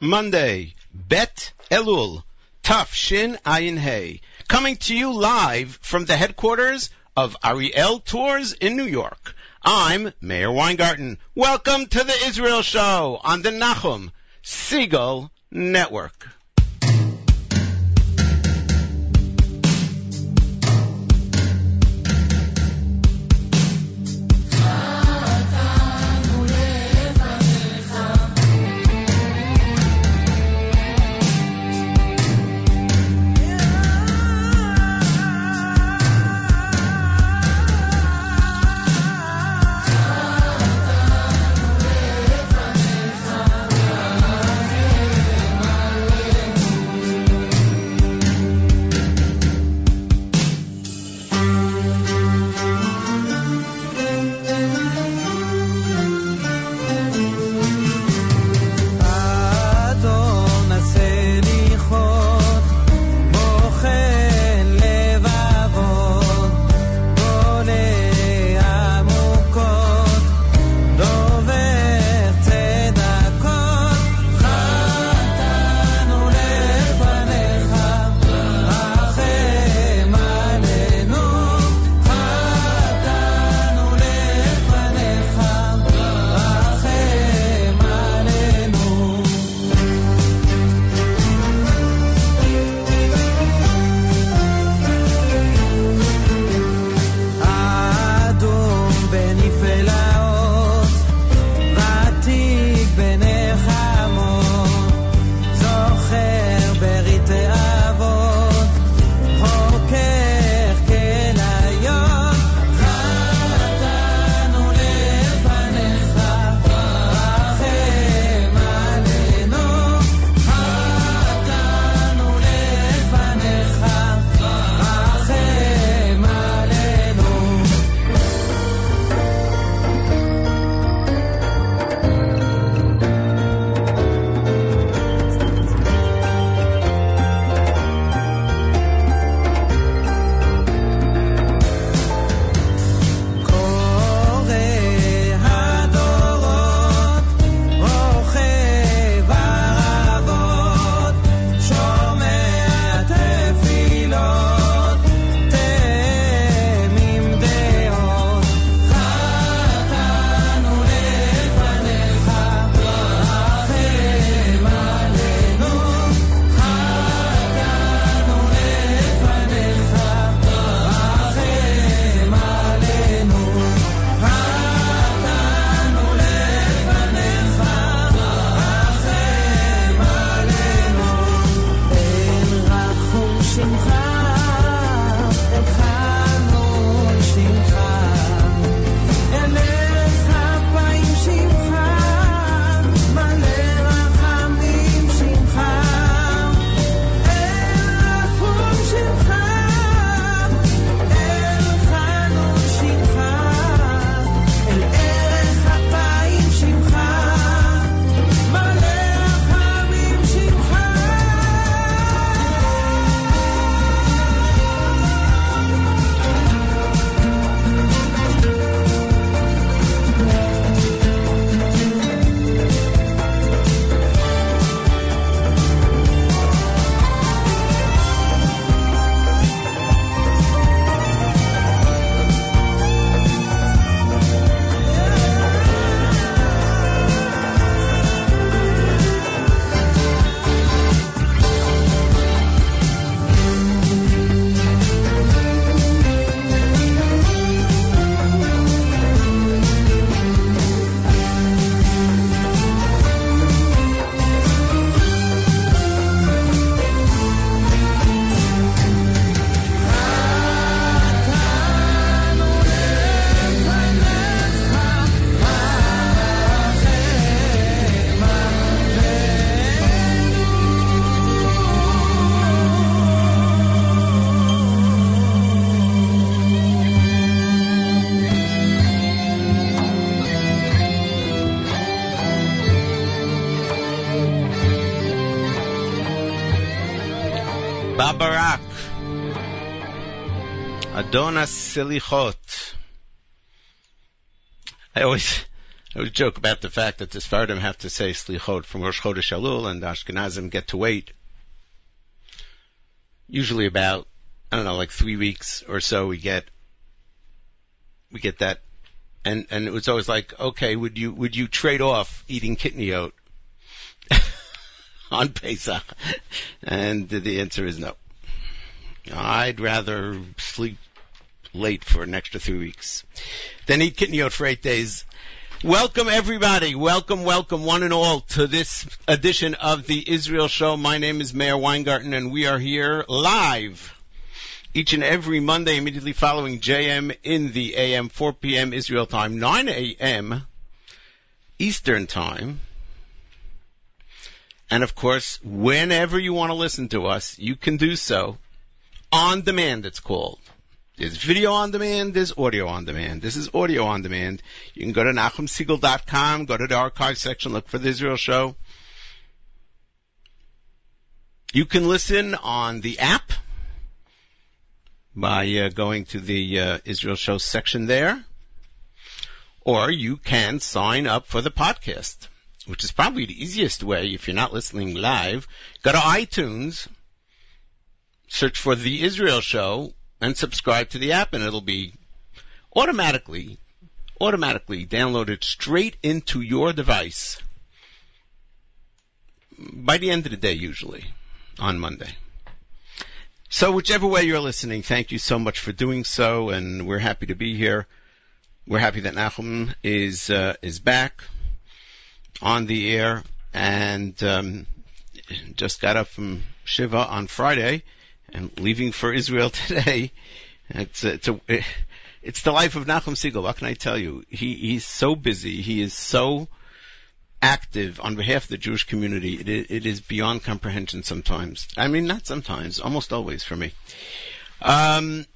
Monday, Bet Elul, Taf Shin Ayin Hey, coming to you live from the headquarters of Ariel Tours in New York. I'm Meir Weingarten. Welcome to the Israel Show on the Nachum Segal Network. Adon Silichot. I always, I would joke about the fact that the Sephardim have to say Slichot from Rosh Chodesh Elul and Ashkenazim get to wait usually about, I don't know, like three weeks or so we get, we get that. And, and it was always like, okay, would you, would you trade off eating kitniyot on Pesach? And the answer is no. I'd rather sleep late for an extra three weeks eat kitniyot for eight days. Welcome everybody. Welcome, welcome one and all to this edition of the Israel Show. My name is Meir Weingarten and we are here live each and every Monday immediately following JM in the AM, 4 p.m. Israel time, 9 a.m. Eastern time. And of course, whenever you want to listen to us, you can do so on demand, it's called. There's video on demand, there's audio on demand. This is audio on demand. You can go to NachumSegal.com, go to the archive section, look for the Israel show. You can listen on the app by uh, going to the uh, Israel show section there, or you can sign up for the podcast, which is probably the easiest way if you're not listening live. Go to iTunes, search for the Israel show and subscribe to the app and it'll be automatically, automatically downloaded straight into your device by the end of the day usually on Monday. So whichever way you're listening, thank you so much for doing so and we're happy to be here. We're happy that Nachum is, uh, is back on the air and, um, just got up from Shiva on Friday and leaving for Israel today. It's it's a it's the life of Nachum Segal. What can I tell you? He he's so busy. He is so active on behalf of the Jewish community. It is, it is beyond comprehension sometimes. I mean, not sometimes, almost always for me. Um,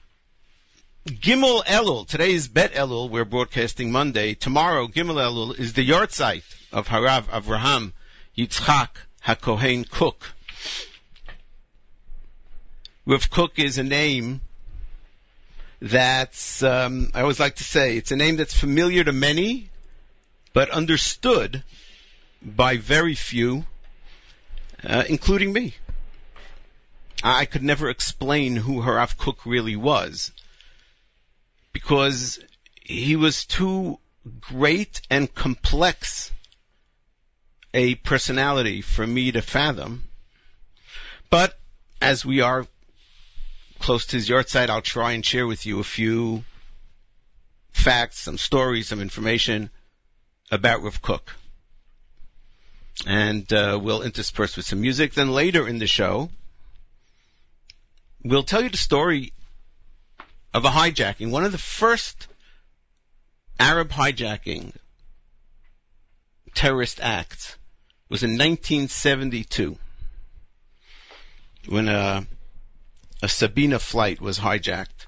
Gimel Elul. Today is Bet Elul. We're broadcasting Monday. Tomorrow, Gimel Elul is the yahrzeit of Harav Avraham Yitzchak HaKohen Kook. Rav Kook is a name that's, um, I always like to say, it's a name that's familiar to many, but understood by very few, uh, including me. I could never explain who Harav Kook really was, because he was too great and complex a personality for me to fathom. But as we are close to his yahrzeit, I'll try and share with you a few facts, some stories, some information about Rav Kook. And uh, we'll intersperse with some music. Then later in the show, we'll tell you the story of a hijacking, one of the first Arab hijacking terrorist acts was in 1972 when a a Sabena flight was hijacked.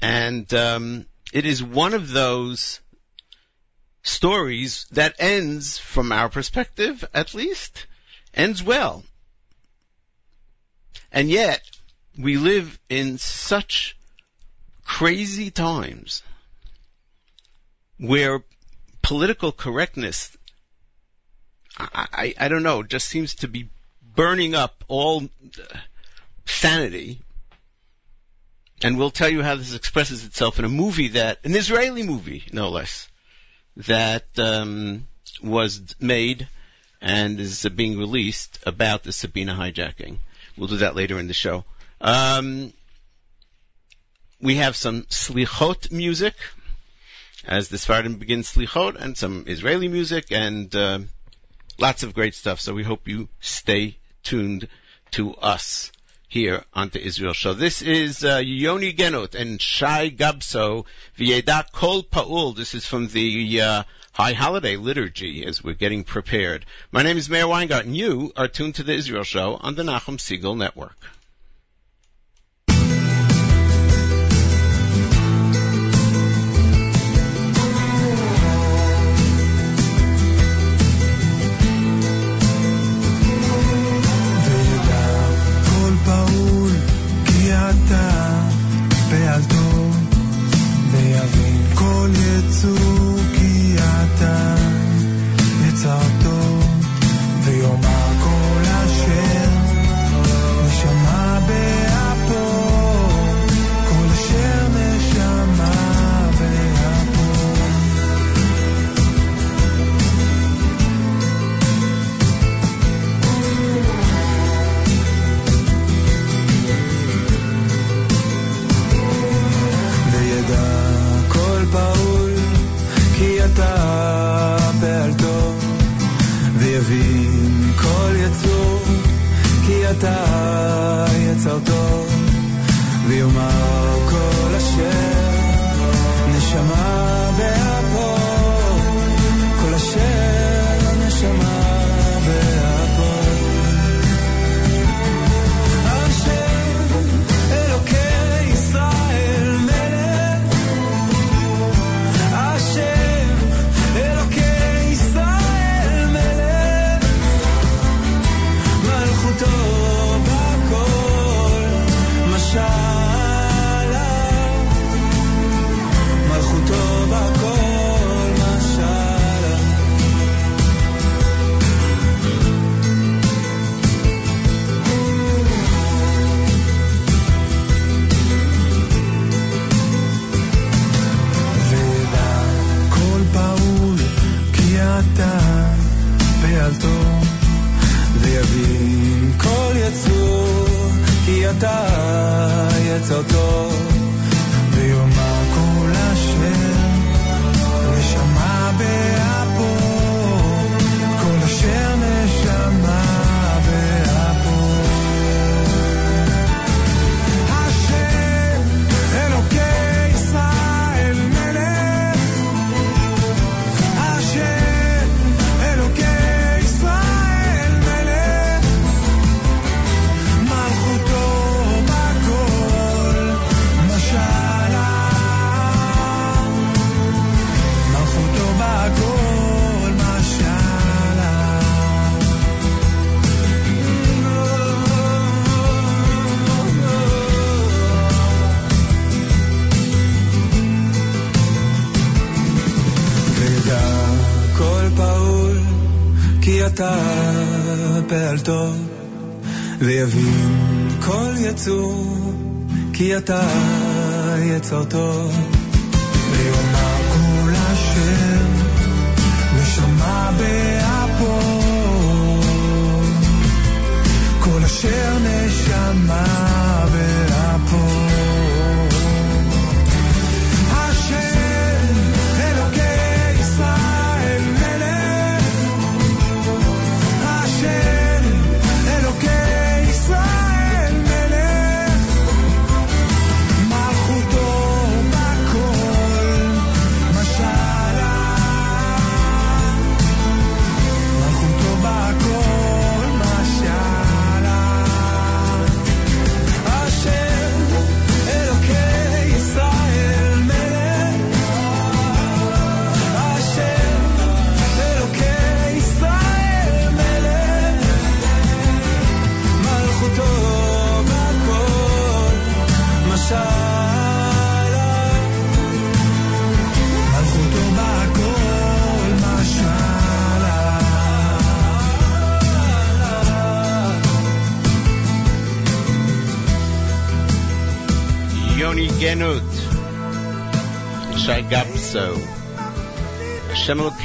And um, it is one of those stories that ends, from our perspective at least, ends well. And yet, we live in such crazy times where political correctness, I, I, I don't know, just seems to be burning up all sanity. And we'll tell you how this expresses itself in a movie that, an Israeli movie, no less, that um, was made and is being released about the Sabena hijacking. We'll do that later in the show. Um, we have some slichot music, as the Sephardim begins slichot, and some Israeli music, and uh, lots of great stuff. So we hope you stay tuned to us here on the Israel Show. This is uh, Yoni Genut and Shai Gabso V'yedah Kol Pa'ul. This is from the uh, High Holiday Liturgy as we're getting prepared. My name is Meir Weingart, and You are tuned to the Israel Show on the Nachum Segal Network. chcel to vyumáť.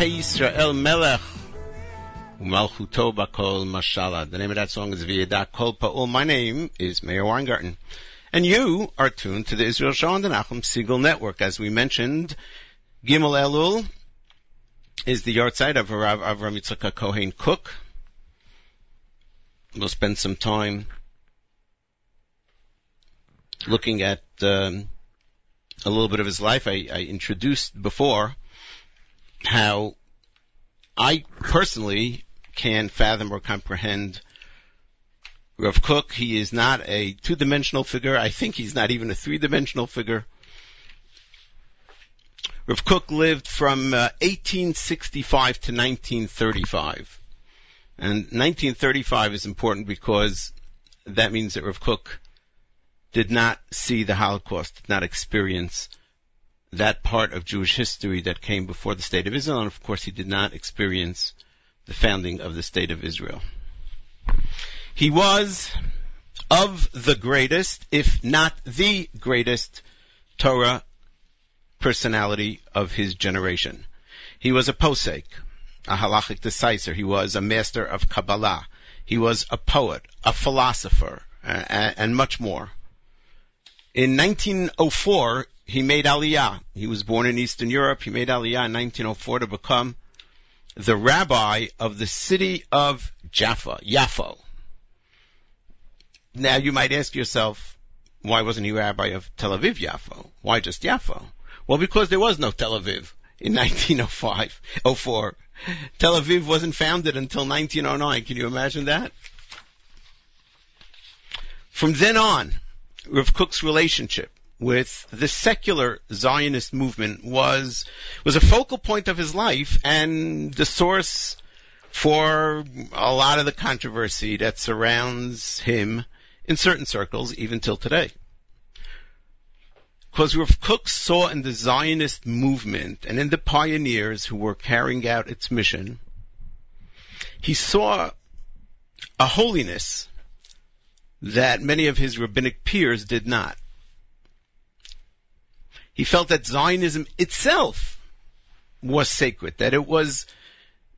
Yisrael Melech Umalchuto Bakol Mashala. The name of that song is V'yedah Kol Pa'ul. My name is Meir Weingarten. And you are tuned to the Israel Show on the Nachum Segal Network. As we mentioned, Gimel Elul is the yahrzeit of Rav Avram Yitzchak Kohen Kook. We'll spend some time looking at um, a little bit of his life. I, I introduced before how I personally can fathom or comprehend Rav Kook. He is not a two-dimensional figure. I think he's not even a three-dimensional figure. Rav Kook lived from uh, 1865 to 1935. And 1935 is important because that means that Rav Kook did not see the Holocaust, did not experience that part of Jewish history that came before the state of Israel, and of course he did not experience the founding of the state of Israel. He was of the greatest, if not the greatest, Torah personality of his generation. He was a posek, a halachic decisor. He was a master of Kabbalah. He was a poet, a philosopher, and much more. In 1904, he made Aliyah. He was born in Eastern Europe. He made Aliyah in 1904 to become the rabbi of the city of Jaffa, Yaffo. Now you might ask yourself, why wasn't he rabbi of Tel Aviv Yaffo? Why just Yaffo? Well, because there was no Tel Aviv in 1905, 04. Tel Aviv wasn't founded until 1909. Can you imagine that? From then on, Rav Kook's relationship with the secular Zionist movement was was a focal point of his life and the source for a lot of the controversy that surrounds him in certain circles even till today. Because Rav Kook saw in the Zionist movement and in the pioneers who were carrying out its mission, he saw a holiness that many of his rabbinic peers did not. He felt that Zionism itself was sacred, that it was,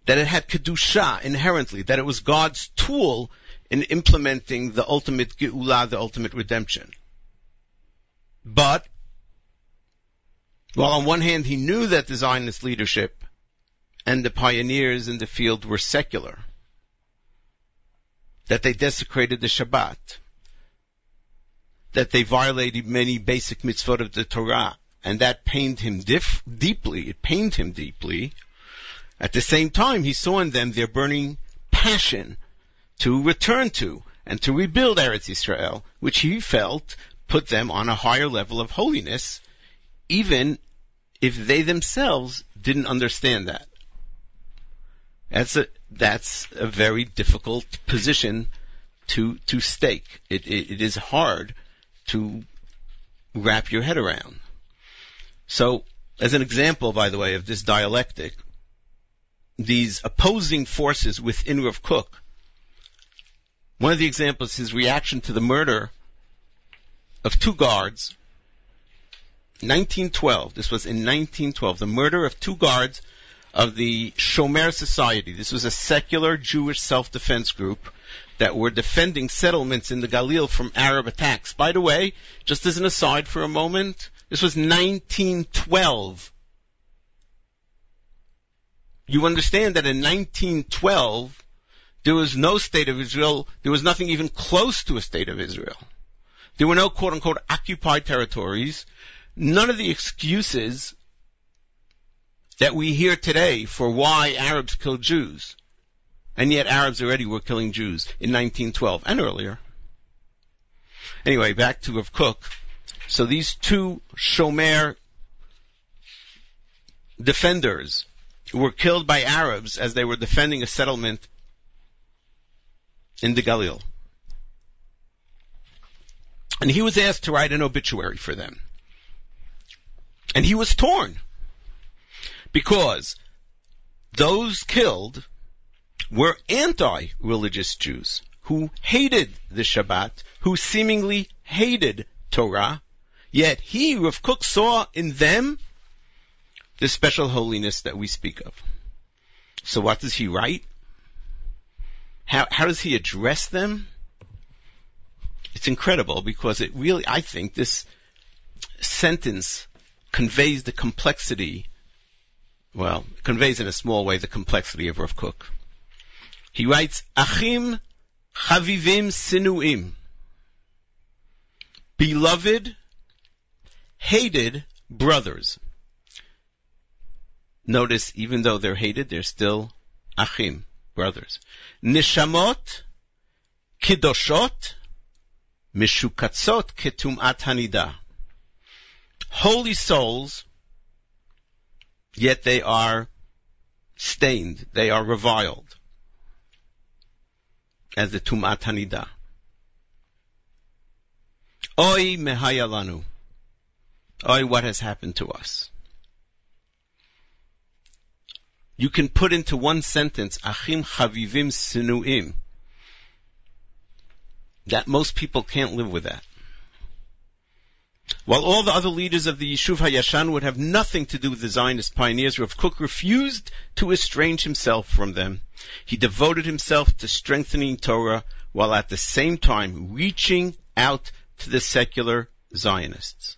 that it had kedusha inherently, that it was God's tool in implementing the ultimate geula, the ultimate redemption. But, while on one hand he knew that the Zionist leadership and the pioneers in the field were secular, that they desecrated the Shabbat, that they violated many basic mitzvot of the Torah, and that pained him dif- deeply. It pained him deeply. At the same time, he saw in them their burning passion to return to and to rebuild Eretz Israel, which he felt put them on a higher level of holiness, even if they themselves didn't understand that. That's a that's a very difficult position to to stake. It, it, it is hard to wrap your head around. So, as an example, by the way, of this dialectic, these opposing forces within Rav Kook, one of the examples is his reaction to the murder of two guards. 1912. This was in 1912. The murder of two guards of the Shomer Society. This was a secular Jewish self-defense group that were defending settlements in the Galil from Arab attacks. By the way, just as an aside for a moment, this was 1912. You understand that in 1912, there was no state of Israel, there was nothing even close to a state of Israel. There were no quote unquote occupied territories. None of the excuses that we hear today for why Arabs killed Jews. And yet Arabs already were killing Jews in 1912 and earlier. Anyway, back to Rav Kook. So these two Shomer defenders were killed by Arabs as they were defending a settlement in the Galil. And he was asked to write an obituary for them. And he was torn because those killed were anti-religious Jews who hated the Shabbat, who seemingly hated Torah, yet he, Rav Kook, saw in them the special holiness that we speak of. So what does he write? How, how does he address them? It's incredible because it really, I think this sentence conveys the complexity well, conveys in a small way the complexity of Rav Kook. He writes, Achim Chavivim Sinuim. Beloved, hated brothers. Notice, even though they're hated, they're still Achim, brothers. Nishamot, Kiddoshot, Mishukatzot Ketumat Hanida. Holy souls, yet they are stained, they are reviled as the Tumat Hanida. Oi mehayalanu. Oi, what has happened to us? You can put into one sentence, Achim Chavivim Sinuim. That most people can't live with that. While all the other leaders of the Yishuv Hayashan would have nothing to do with the Zionist pioneers, Rav Kook refused to estrange himself from them. He devoted himself to strengthening Torah while at the same time reaching out to the secular Zionists.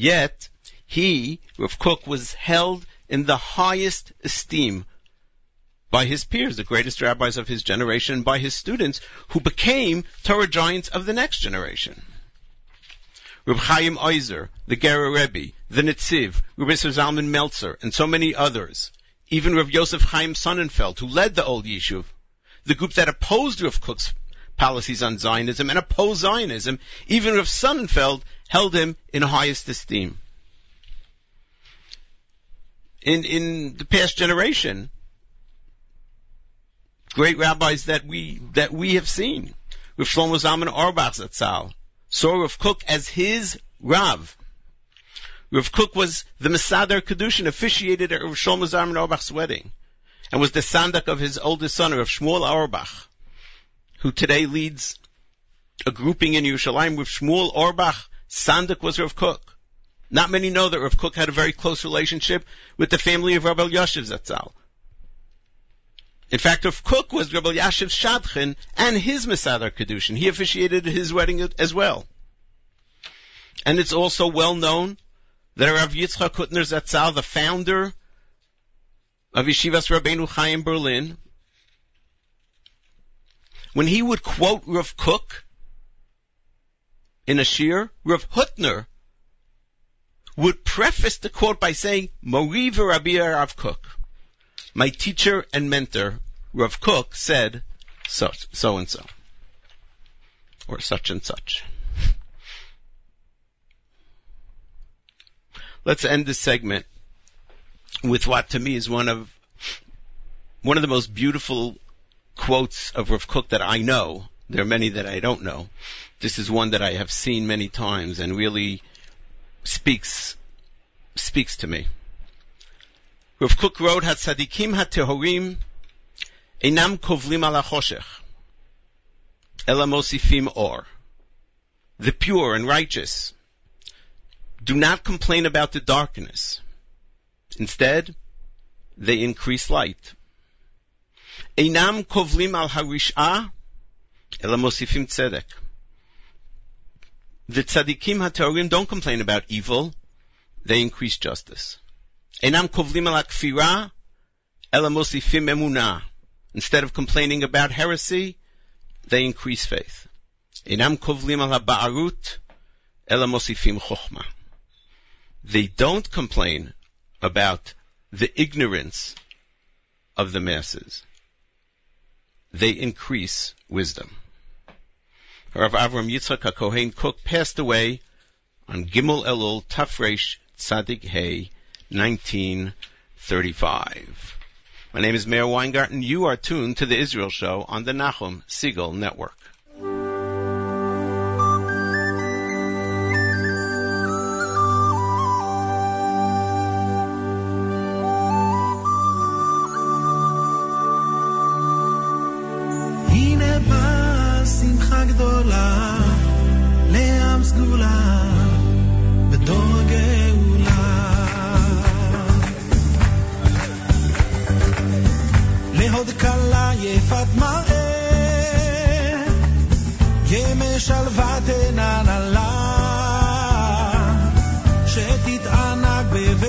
Yet, he, Rav Kook, was held in the highest esteem by his peers, the greatest rabbis of his generation, by his students, who became Torah giants of the next generation. Reb Chaim Oizer, the Gerer Rebbe, the Netziv, Reb Isser Zalman Meltzer, and so many others. Even Reb Yosef Chaim Sonnenfeld, who led the old Yishuv, the group that opposed Rav Kook's policies on Zionism and opposed Zionism, even Rav Sonnenfeld held him in highest esteem. In, in the past generation, great rabbis that we, that we have seen, Rav Shlomo Zalman Auerbach Zatzal, saw Rav Kook as his Rav. Rav Kook was the Mesader Kedushin, officiated at Rav Shlomo Zalman Auerbach's wedding, and was the sandak of his oldest son, Rav Shmuel Auerbach, who today leads a grouping in Yerushalayim with Shmuel Auerbach. Sandak was Rav Kook. Not many know that Rav Kook had a very close relationship with the family of Rabbi Yashiv Zatzal. In fact, Rav Kook was Rabbi Yashiv Shadchan and his Mesader Kedushin. He officiated his wedding as well. And it's also well known that Rav Yitzchak Hutner Zatzal, the founder of Yeshivas Rabbeinu Chaim Berlin, when he would quote Rav Kook in a shiur, Rav Hutner would preface the quote by saying, Mori Rabbi Rav Kook, my teacher and mentor, Rav Kook, said so, so and so, or such and such. Let's end this segment with what to me is one of one of the most beautiful quotes of Rav Kook that I know. There are many that I don't know. This is one that I have seen many times and really speaks speaks to me. Rav Kook wrote, "Hatzadikim hatehorim enam kovlim ala choshech, ela mosifim or." The pure and righteous do not complain about the darkness. Instead, they increase light. Einam kovlim al harish'ah, ela mosifim tzedek. The tzaddikim hatorim don't complain about evil, they increase justice. Einam kovlim al kfira, ela mosifim emunah. Instead of complaining about heresy, they increase faith. Einam kovlim al ba'arut, ela mosifim chokhmah. They don't complain about the ignorance of the masses. They increase wisdom. Rav Avram Yitzchak HaKohen Kook passed away on Gimel Elul Tafresh Tzadik Hey, 1935. My name is Meir Weingarten. You are tuned to the Israel Show on the Nachum Segal Network. שמחה גדולה לעם סגולה בדור הגאולה. להוד כלה יפת מראה ימי שלווה תנהלה שתתענג בבית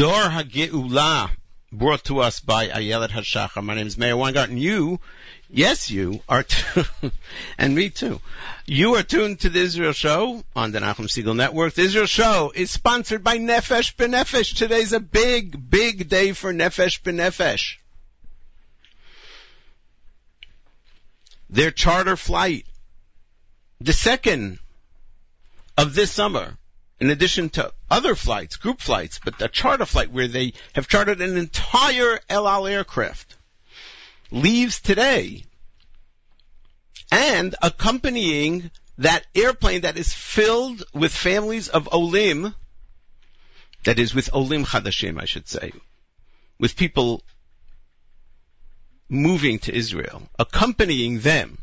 Dor HaGeula, brought to us by Ayelet Hashachar. My name is Meir Weingarten. You, yes, you are, t- and me too. You are tuned to the Israel Show on the Nachum Segal Network. The Israel Show is sponsored by Nefesh B'Nefesh. Today's a big, big day for Nefesh B'Nefesh. Their charter flight, the second of this summer, in addition to other flights, group flights, but a charter flight where they have chartered an entire El Al aircraft, leaves today. And accompanying that airplane that is filled with families of Olim, that is with Olim Chadashim, I should say, with people moving to Israel, accompanying them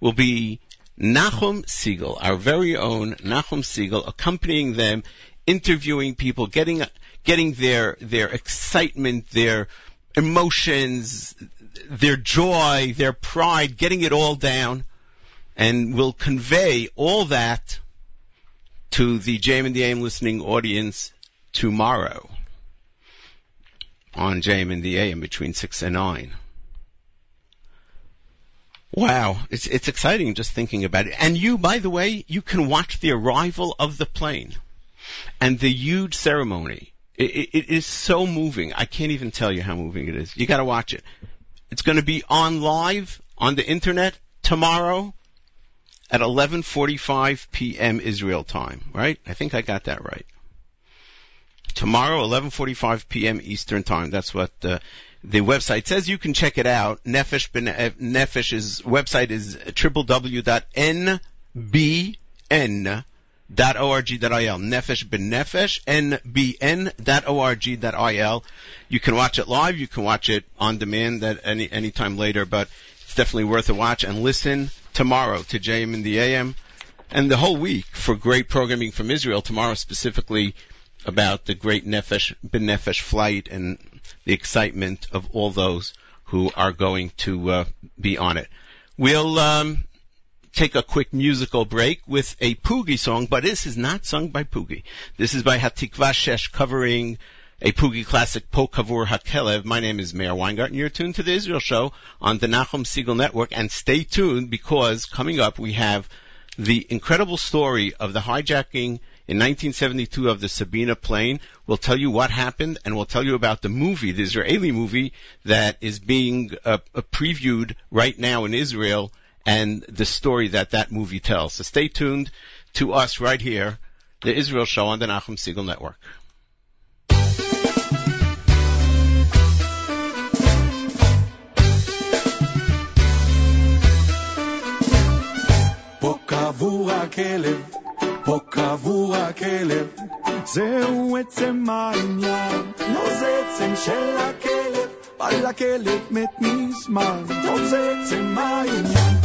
will be Nachum Segal, our very own Nachum Segal, accompanying them, interviewing people, getting getting their their excitement, their emotions, their joy, their pride, getting it all down, and will convey all that to the JM and the listening audience tomorrow on JM and the AM between six and nine. Wow, it's it's exciting just thinking about it. And you, by the way, you can watch the arrival of the plane and the huge ceremony. It, it, it is so moving. I can't even tell you how moving it is. You got to watch it. It's going to be on live on the internet tomorrow at 11:45 p.m. Israel time. Right? I think I got that right. Tomorrow, 11:45 p.m. Eastern time. That's what. Uh, the website says you can check it out. Nefesh, ben, uh, Nefesh's website is www.nbn.org.il. Nefesh B'Nefesh, nbn.org.il. You can watch it live. You can watch it on demand at any any time later, but it's definitely worth a watch and listen tomorrow to JM in the AM and the whole week for great programming from Israel. Tomorrow specifically about the great Nefesh B'Nefesh flight and the excitement of all those who are going to uh, be on it. We'll um, take a quick musical break with a Poogie song, but this is not sung by Poogie. This is by Hatikva Shesh covering a Poogie classic, Po Kavur Hakelev. My name is Meir Weingarten. You're tuned to the Israel Show on the Nachum Segal Network, and stay tuned because coming up we have the incredible story of the hijacking in 1972 of the Sabena plane. We'll tell you what happened and we'll tell you about the movie, the Israeli movie that is being uh, uh, previewed right now in Israel and the story that that movie tells. So stay tuned to us right here, the Israel Show on the Nachum Segal Network. פה קבור הכלב פה קבור הכלב, זהו עצם העניין, לא זה עצם של הכלב, אבל הכלב מת מזמן, לא זה עצם העניין,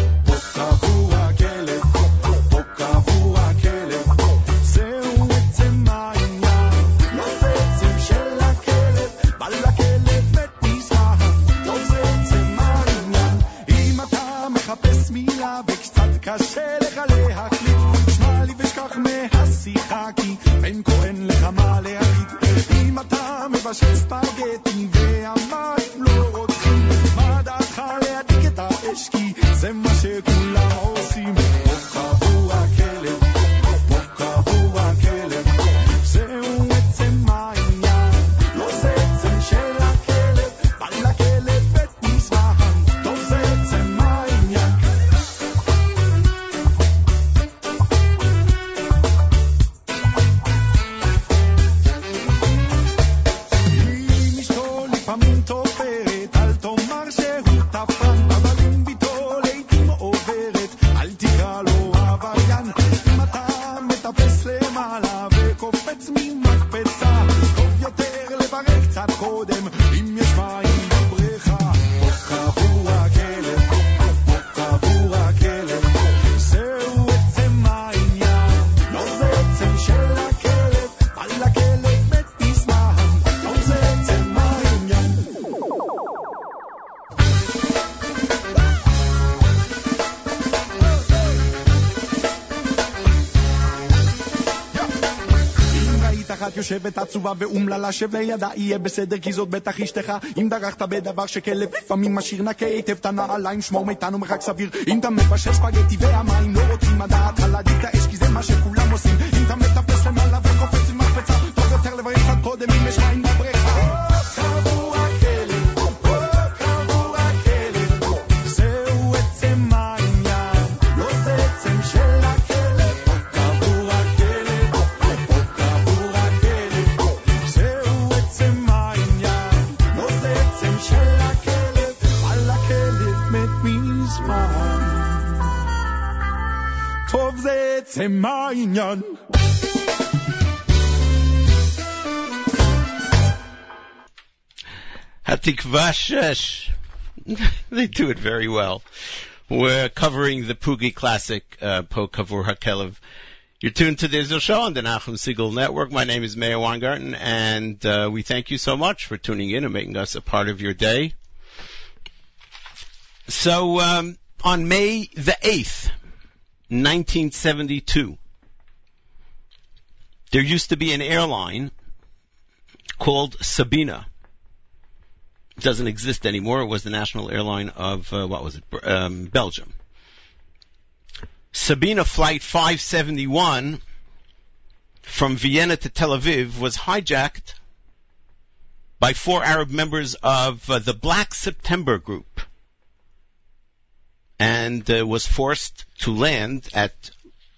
יושבת עצובה ואומללה שבידה יהיה בסדר כי זאת בטח אשתך. אם דרכת בדבר שכלב לפעמים משאיר נקה היטב את הנעליים שמור מאיתנו מרחק סביר. אם אתה מבשל ספגטי והמים לא רוצים לדעת הלדיק את opinion. They do it very well. We're covering the Pugi classic, uh, Po Kavur Hakelev. You're tuned to the Israel Show on the Nachum Segal Network. My name is Meir Weingarten, and uh, we thank you so much for tuning in and making us a part of your day. So, um, on May the 8th, 1972, there used to be an airline called Sabena It doesn't exist anymore. It was the national airline of uh, what was it? Um, Belgium. Sabena flight 571 from Vienna to Tel Aviv was hijacked by four Arab members of uh, the Black September group and uh, was forced to land at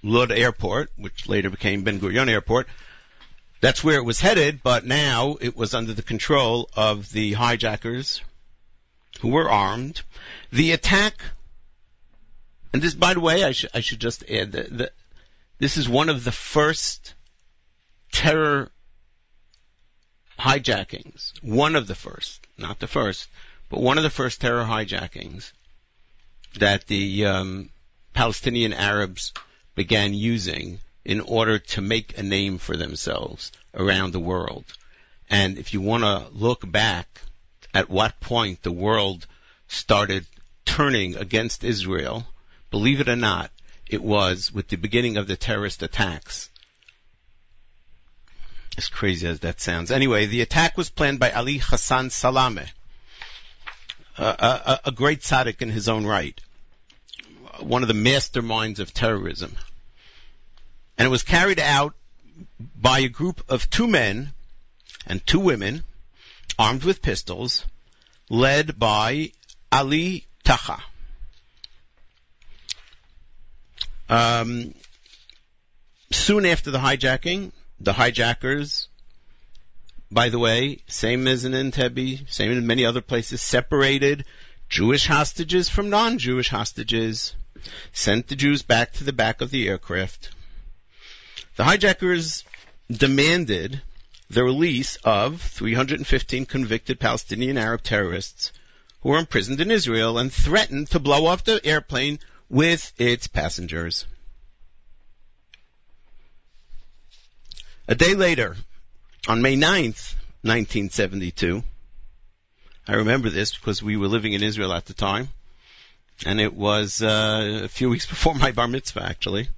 Lod Airport, which later became Ben Gurion Airport, that's where it was headed, but now it was under the control of the hijackers who were armed. The attack, and this, by the way, I, sh- I should just add that, that this is one of the first terror hijackings. One of the first, not the first, but one of the first terror hijackings that the um, Palestinian Arabs began using in order to make a name for themselves around the world. And if you want to look back at what point the world started turning against Israel, believe it or not, it was with the beginning of the terrorist attacks. As crazy as that sounds. Anyway, the attack was planned by Ali Hassan Salameh, a, a, a great tzaddik in his own right, one of the masterminds of terrorism and it was carried out by a group of two men and two women armed with pistols led by Ali Taha. Um, soon after the hijacking, the hijackers, by the way, same as in Entebbe, same in many other places, separated Jewish hostages from non-Jewish hostages, sent the Jews back to the back of the aircraft, the hijackers demanded the release of 315 convicted Palestinian Arab terrorists who were imprisoned in Israel and threatened to blow up the airplane with its passengers. A day later, on May 9th, 1972, I remember this because we were living in Israel at the time, and it was uh, a few weeks before my bar mitzvah actually.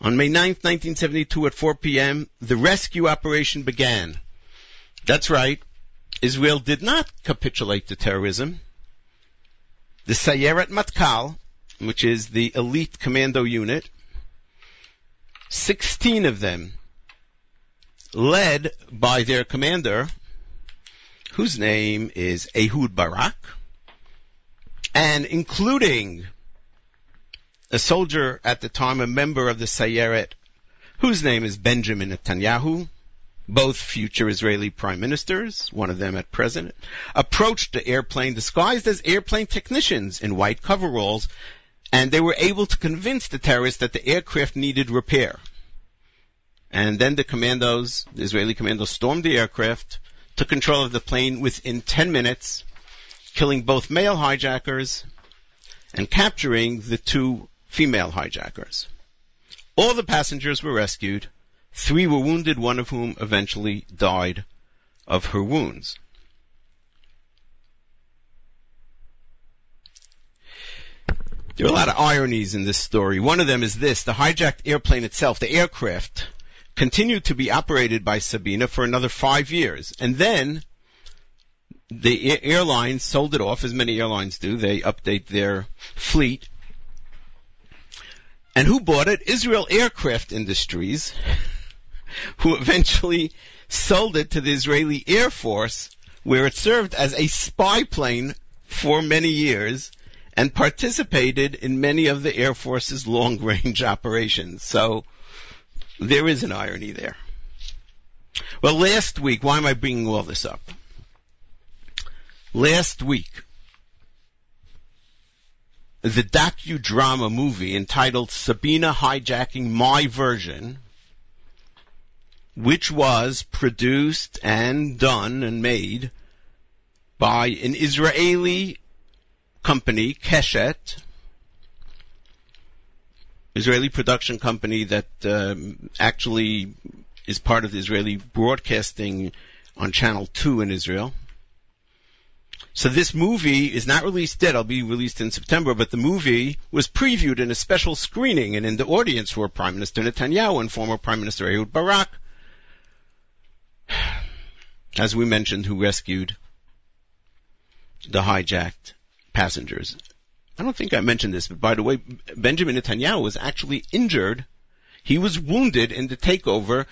On May 9, 1972 at 4 p.m., the rescue operation began. That's right. Israel did not capitulate to terrorism. The Sayeret Matkal, which is the elite commando unit, 16 of them, led by their commander, whose name is Ehud Barak, and including a soldier at the time, a member of the Sayeret, whose name is Benjamin Netanyahu, both future Israeli prime ministers, one of them at present, approached the airplane disguised as airplane technicians in white coveralls, and they were able to convince the terrorists that the aircraft needed repair. And then the commandos, the Israeli commandos stormed the aircraft, took control of the plane within 10 minutes, killing both male hijackers and capturing the two female hijackers. All the passengers were rescued. Three were wounded, one of whom eventually died of her wounds. There are a lot of ironies in this story. One of them is this, the hijacked airplane itself, the aircraft, continued to be operated by Sabena for another five years. And then the airlines sold it off, as many airlines do. They update their fleet. And who bought it? Israel Aircraft Industries, who eventually sold it to the Israeli Air Force, where it served as a spy plane for many years and participated in many of the Air Force's long range operations. So there is an irony there. Well, last week, why am I bringing all this up? Last week, the docudrama movie entitled Sabena Hijacking My Version, which was produced and done and made by an Israeli company, Keshet, Israeli production company that um, actually is part of the Israeli broadcasting on Channel 2 in Israel. So this movie is not released yet. It'll be released in September, but the movie was previewed in a special screening, and in the audience were Prime Minister Netanyahu and former Prime Minister Ehud Barak, as we mentioned, who rescued the hijacked passengers. I don't think I mentioned this, but by the way, Benjamin Netanyahu was actually injured. He was wounded in the takeover.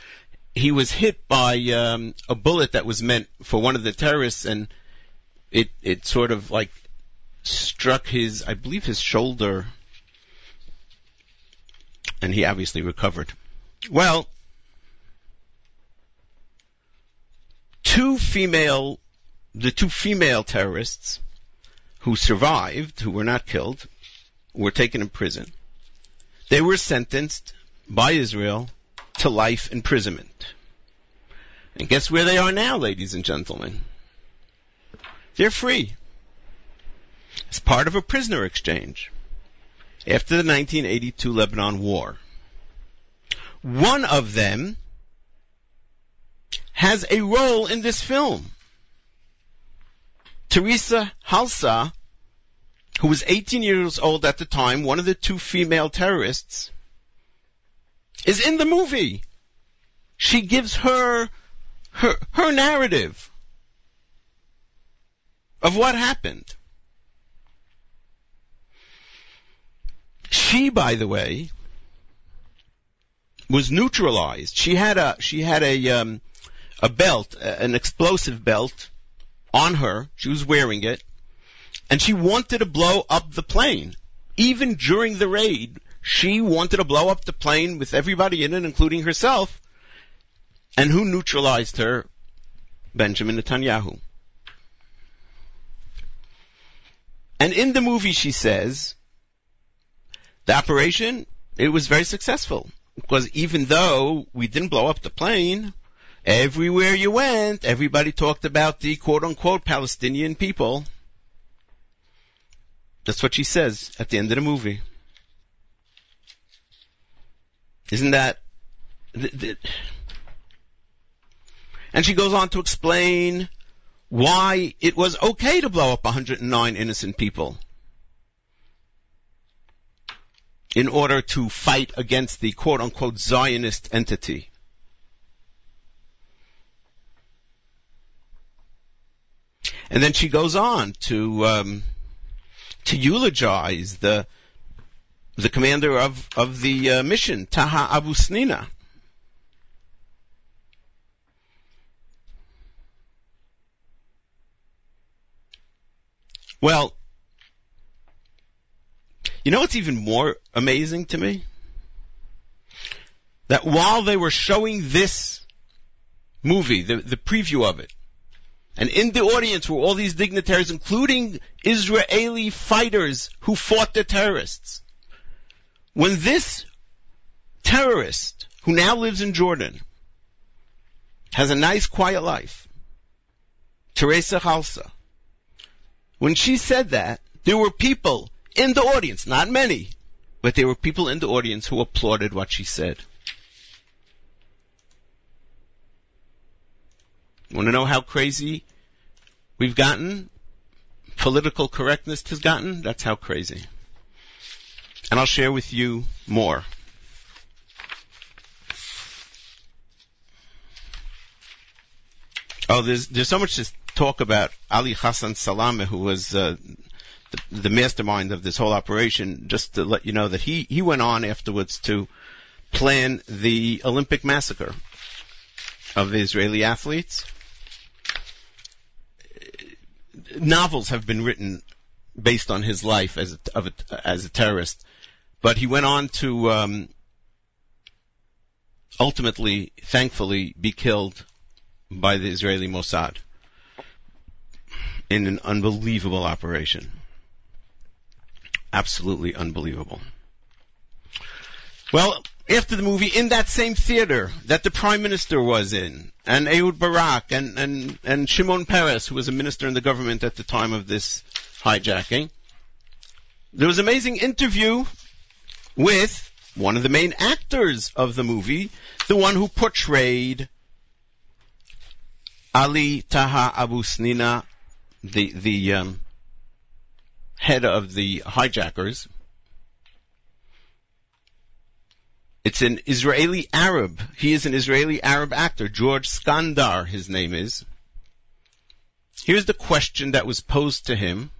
He was hit by um, a bullet that was meant for one of the terrorists, and it it sort of like struck his, I believe, his shoulder, and he obviously recovered. Well, two female, the two female terrorists who survived, who were not killed, were taken in prison. They were sentenced by Israel to life imprisonment. And guess where they are now, ladies and gentlemen? They're free. As part of a prisoner exchange after the 1982 Lebanon War. One of them has a role in this film. Teresa Halsa, who was 18 years old at the time, one of the two female terrorists, is in the movie. She gives her, her, her narrative of what happened. She, by the way, was neutralized. She had a, she had a, um, a belt, an explosive belt on her. She was wearing it. And she wanted to blow up the plane. Even during the raid, she wanted to blow up the plane with everybody in it, including herself. And who neutralized her? Benjamin Netanyahu. And in the movie she says, the operation, it was very successful. Because even though we didn't blow up the plane, Everywhere you went, everybody talked about the quote unquote Palestinian people. That's what she says at the end of the movie. Isn't that? and she goes on to explain why it was okay to blow up 109 innocent people in order to fight against the quote unquote Zionist entity. And then she goes on to um, to eulogize the the commander of of the uh, mission, Taha Abu Snina. Well, you know what's even more amazing to me? That while they were showing this movie, the, the preview of it, and in the audience were all these dignitaries, including Israeli fighters who fought the terrorists. When this terrorist, who now lives in Jordan, has a nice quiet life, Teresa Halsa, when she said that, there were people in the audience, not many, but there were people in the audience who applauded what she said. Want to know how crazy we've gotten? Political correctness has gotten? That's how crazy. And I'll share with you more. Oh, there's, there's so much to talk about Ali Hassan Salameh, who was uh, the, the mastermind of this whole operation. Just to let you know that he he went on afterwards to plan the Olympic massacre of Israeli athletes. Novels have been written based on his life as a, of a, as a terrorist, but he went on to um, ultimately, thankfully, be killed by the Israeli Mossad in an unbelievable operation. Absolutely unbelievable. Well, after the movie, in that same theater that the Prime Minister was in, and Ehud Barak, and, and, and Shimon Peres, who was a minister in the government at the time of this hijacking, there was an amazing interview with one of the main actors of the movie, the one who portrayed Ali Taha Abu Snina, the the um, head of the hijackers. It's an Israeli Arab. He is an Israeli Arab actor. George Skandar, his name is. Here's the question that was posed to him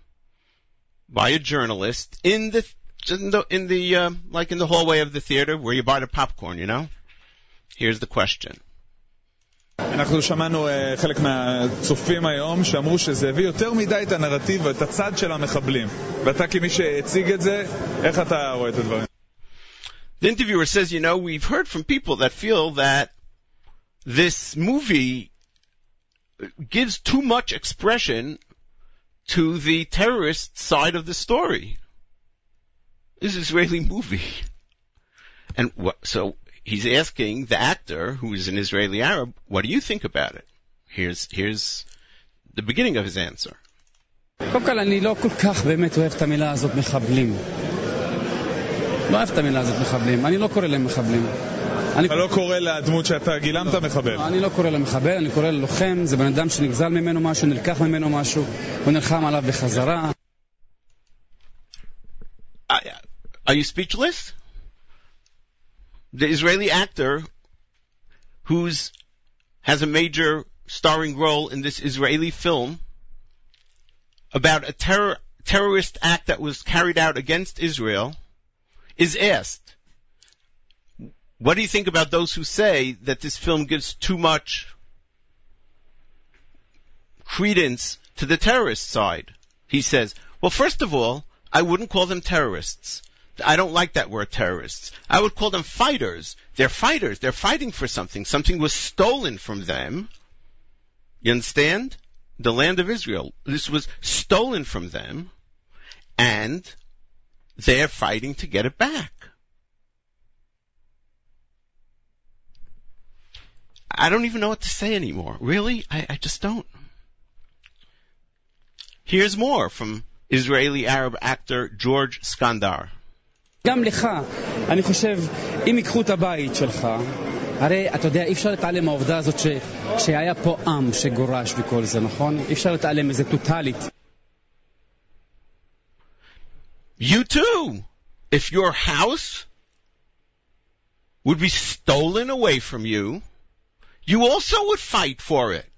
by a journalist in the in the, in the uh, like in the hallway of the theater where you buy the popcorn, you know. Here's the question. אנחנו שמענו uh, חלק מהצופים היום שאמרו שזה הביא יותר מדי את הנרטיב ואת הצד של המחבלים. ואתה כמי שהציג את זה, איך אתה רואה את הדברים? The interviewer says, you know, we've heard from people that feel that this movie gives too much expression to the terrorist side of the story. This Israeli movie. And what, so he's asking the actor, who is an Israeli Arab, what do you think about it? Here's, here's the beginning of his answer. קודם כל, אני לא כל כך באמת אוהב את המילה הזאת מחבלים. לא אוהב את המילה הזאת מחבלים. אני לא קורא להם מחבלים. אתה לא קורא לדמות שאתה גילמת מחבל. אני לא קורא למחבל, אני קורא ללוחם, זה בן אדם שנגזל ממנו משהו, נלקח ממנו משהו, הוא נלחם עליו בחזרה. Are you speechless? The Israeli actor who's has a major starring role in this Israeli film about a terror, terrorist act that was carried out against Israel is asked, what do you think about those who say that this film gives too much credence to the terrorist side? He says, well, first of all, I wouldn't call them terrorists. I don't like that word terrorists. I would call them fighters. They're fighters. They're fighting for something. Something was stolen from them. You understand? The land of Israel. This was stolen from them and they're fighting to get it back. I don't even know what to say anymore. Really? I, I just don't. Here's more from Israeli Arab actor George Skandar. גם לך, אני חושב, אם ייקחו את הבית שלך, הרי אתה יודע, אי אפשר להתעלם מהעובדה הזאת ש, שהיה פה עם שגורש וכל זה, נכון? אי אפשר להתעלם מזה טוטאלית. You too! If your house would be stolen away from you, you also would fight for it.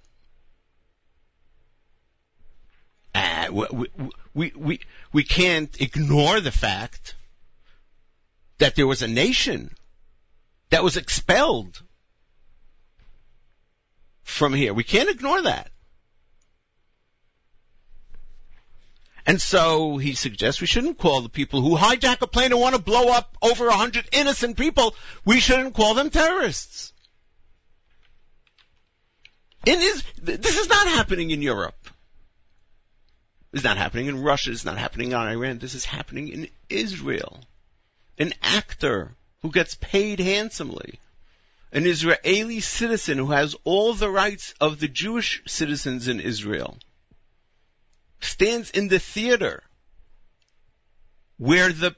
Uh, we, we, we, we can't ignore the fact that there was a nation that was expelled from here. We can't ignore that. And so he suggests we shouldn't call the people who hijack a plane and want to blow up over a hundred innocent people, we shouldn't call them terrorists. Is, this is not happening in Europe. It's not happening in Russia. It's not happening in Iran. This is happening in Israel an actor who gets paid handsomely, an Israeli citizen who has all the rights of the Jewish citizens in Israel, stands in the theater where the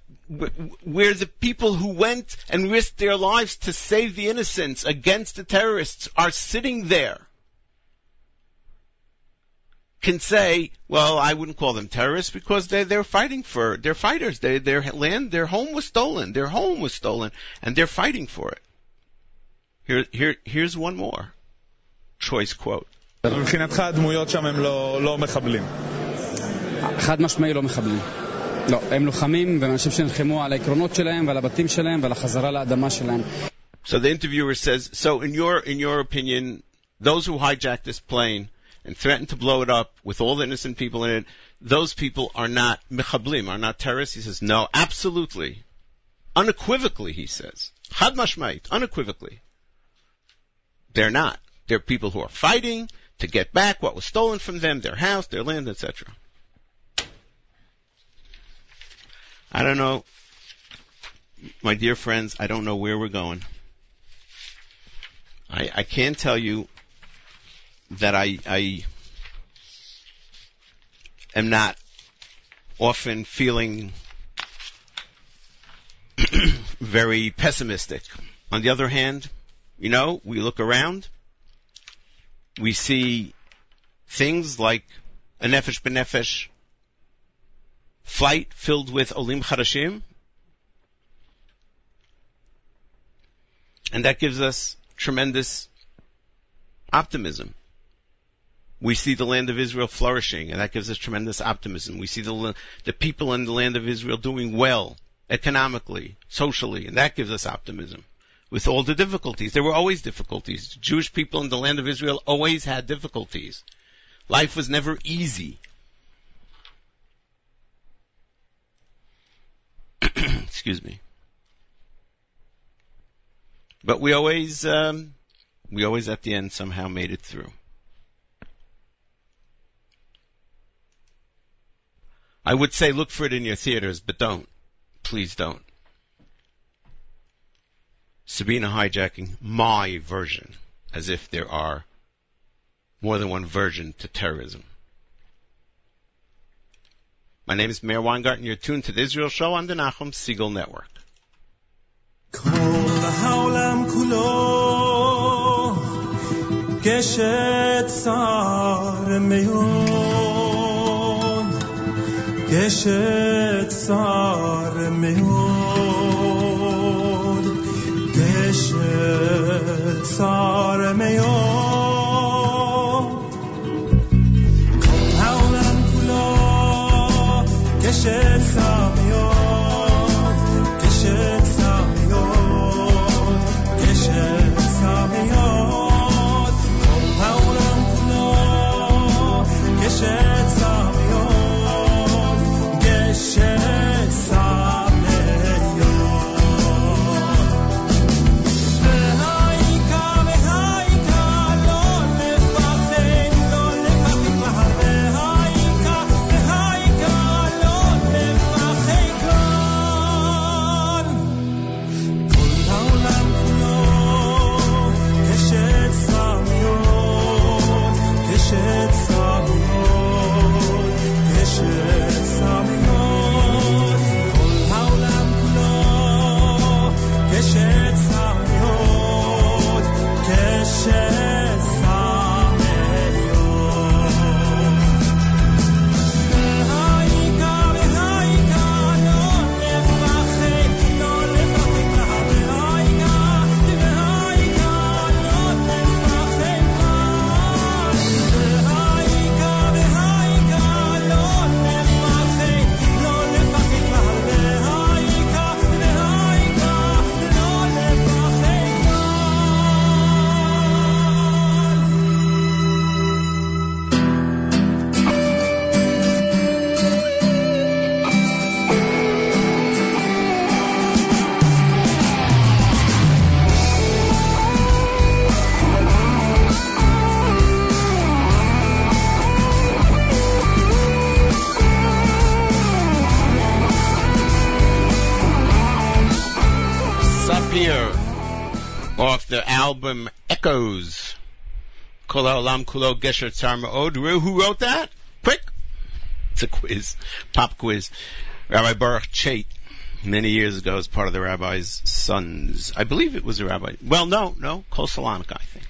where the people who went and risked their lives to save the innocents against the terrorists are sitting there can say, well, I wouldn't call them terrorists because they're, they're fighting for, they're fighters. They, their land, their home was stolen. Their home was stolen and they're fighting for it. Here, here, here's one more choice quote. מבחינתך הדמויות שם הם לא, לא מחבלים. חד משמעי לא מחבלים. לא, הם לוחמים והם אנשים שנלחמו על העקרונות שלהם ועל הבתים שלהם ועל החזרה לאדמה שלהם. So the interviewer says, so in your, in your opinion, those who hijacked this plane and threatened to blow it up with all the innocent people in it, those people are not mechablim, are not terrorists? He says, no, absolutely. Unequivocally, he says. Chad mashmait, unequivocally. They're not. They're people who are fighting to get back what was stolen from them, their house, their land, etc. I don't know, my dear friends, I don't know where we're going. I, I can tell you that I, I am not often feeling very pessimistic. On the other hand, you know, we look around, we see things like a Nefesh B'Nefesh flight filled with olim chadashim, and that gives us tremendous optimism. We see the land of Israel flourishing, and that gives us tremendous optimism. We see the, the people in the land of Israel doing well, economically, socially, and that gives us optimism. With all the difficulties. There were always difficulties. Jewish people in the land of Israel always had difficulties. Life was never easy. Excuse me. But we always, um, we always at the end somehow made it through. I would say look for it in your theaters, but don't. Please don't. Sabena hijacking my version, as if there are more than one version to terrorism. My name is Meir Weingarten. You're tuned to the Israel Show on the Nachum Segal Network. گشت سار میود گشت سار میود کم هولن کلا گشت Echoes. Kol Olam Kulo Gesher Tzar Ma'od. Who wrote that? Quick. It's a quiz. Pop quiz. Rabbi Baruch Chait, many years ago, as part of the rabbi's sons. I believe it was a rabbi. Well, no, no. Kol Salonika, I think.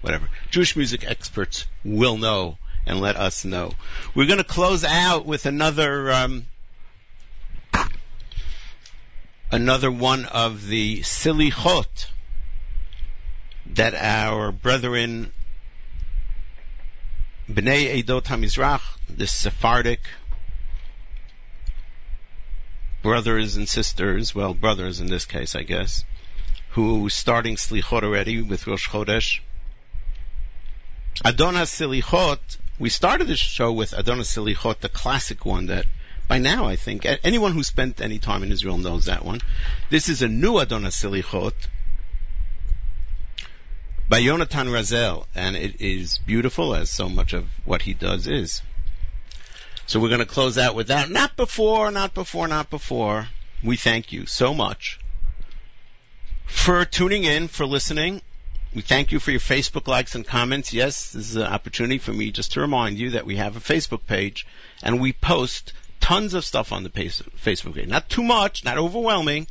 Whatever. Jewish music experts will know and let us know. We're going to close out with another um, another one of the silichot that our brethren Bnei Edot HaMizrach, the Sephardic brothers and sisters, well, brothers in this case, I guess, who starting Slichot already with Rosh Chodesh. Adon HaSlichot, we started the show with Adon HaSlichot, the classic one that by now I think anyone who spent any time in Israel knows that one. This is a new Adon HaSlichot by Yonatan Razel, and it is beautiful as so much of what he does is. So we're going to close out with that. Not before, not before, not before. We thank you so much for tuning in, for listening. We thank you for your Facebook likes and comments. Yes, this is an opportunity for me just to remind you that we have a Facebook page and we post tons of stuff on the Facebook page. Not too much, not overwhelming.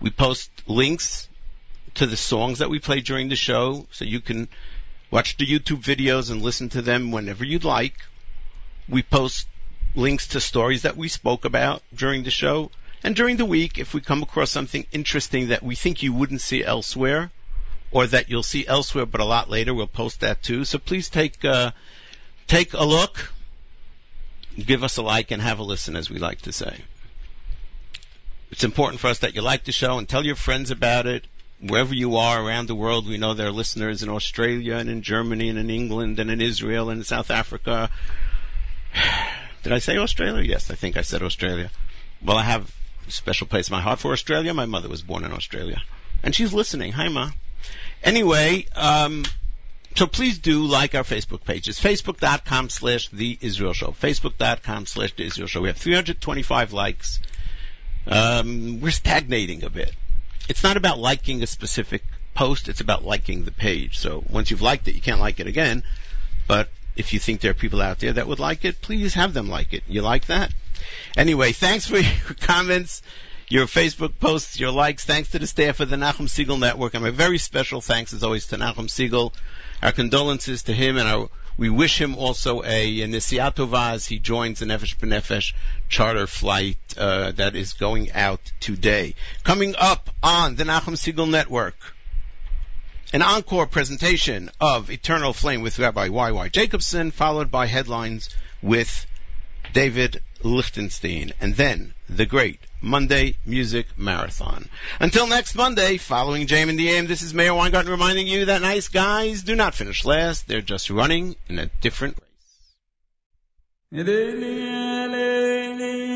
We post links to the songs that we play during the show so you can watch the YouTube videos and listen to them whenever you'd like. We post links to stories that we spoke about during the show. And during the week, if we come across something interesting that we think you wouldn't see elsewhere, or that you'll see elsewhere but a lot later, we'll post that too. So please take uh, take a look, give us a like, and have a listen, as we like to say. It's important for us that you like the show and tell your friends about it. Wherever you are around the world, we know there are listeners in Australia and in Germany and in England and in Israel and in South Africa. Did I say Australia? Yes, I think I said Australia. Well, I have a special place in my heart for Australia. My mother was born in Australia. And she's listening. Hi, Ma. Anyway, um, so please do like our Facebook page. It's facebook.com slash the Israel Show. Facebook.com slash the Israel Show. We have 325 likes. Um, we're stagnating a bit. It's not about liking a specific post, it's about liking the page. So once you've liked it, you can't like it again. But if you think there are people out there that would like it, please have them like it. You like that? Anyway, thanks for your comments, your Facebook posts, your likes. Thanks to the staff of the Nachum Segal Network. And a very special thanks, as always, to Nachum Segal. Our condolences to him, and our, we wish him also a, a Nisiatova as he joins the Nefesh B'Nefesh charter flight uh, that is going out today. Coming up on the Nachum Segal Network an encore presentation of Eternal Flame with Rabbi Y.Y. Jacobson, followed by headlines with David Lichtenstein, and then the great Monday Music Marathon. Until next Monday, following JM in the AM, this is Meir Weingarten reminding you that nice guys do not finish last, they're just running in a different race. لي